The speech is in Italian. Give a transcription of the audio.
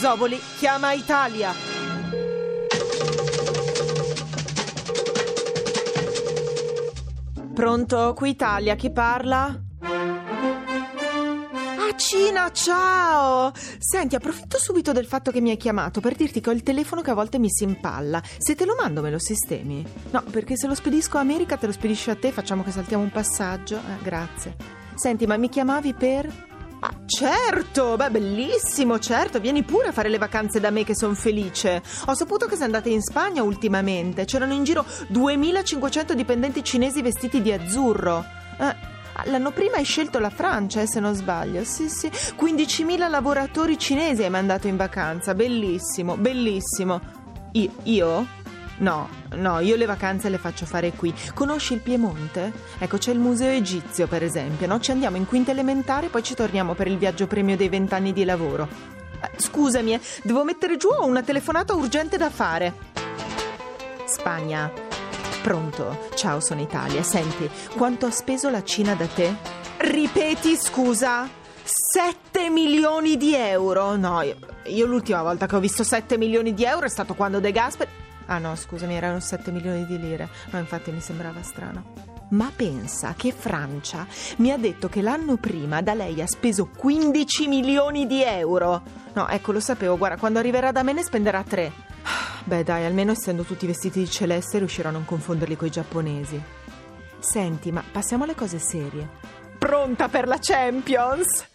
Marzovoli chiama Italia. Pronto? Qui Italia, chi parla? Cina, ciao! Senti, approfitto subito del fatto che mi hai chiamato per dirti che ho il telefono che a volte mi si impalla. Se te lo mando me lo sistemi? No, perché se lo spedisco a America te lo spedisci a te, facciamo che saltiamo un passaggio. Eh, grazie. Senti, ma mi chiamavi per... Ah, certo! Beh, bellissimo, certo. Vieni pure a fare le vacanze da me che sono felice. Ho saputo che sei andata in Spagna ultimamente. C'erano in giro 2500 dipendenti cinesi vestiti di azzurro. Eh, l'anno prima hai scelto la Francia, eh, se non sbaglio. Sì, sì. 15.000 lavoratori cinesi hai mandato in vacanza. Bellissimo, bellissimo. Io? io? No, no, io le vacanze le faccio fare qui. Conosci il Piemonte? Ecco, c'è il museo egizio, per esempio, no? Ci andiamo in quinta elementare e poi ci torniamo per il viaggio premio dei vent'anni di lavoro. Eh, scusami, eh, devo mettere giù ho una telefonata urgente da fare. Spagna. Pronto? Ciao, sono Italia. Senti, quanto ha speso la Cina da te? Ripeti, scusa? 7 milioni di euro? No, io, io l'ultima volta che ho visto 7 milioni di euro è stato quando De Gasperi... Ah no, scusami, erano 7 milioni di lire. No, infatti mi sembrava strano. Ma pensa che Francia mi ha detto che l'anno prima da lei ha speso 15 milioni di euro. No, ecco, lo sapevo, guarda, quando arriverà da me ne spenderà 3. Beh, dai, almeno essendo tutti vestiti di celeste riuscirò a non confonderli coi giapponesi. Senti, ma passiamo alle cose serie. Pronta per la Champions?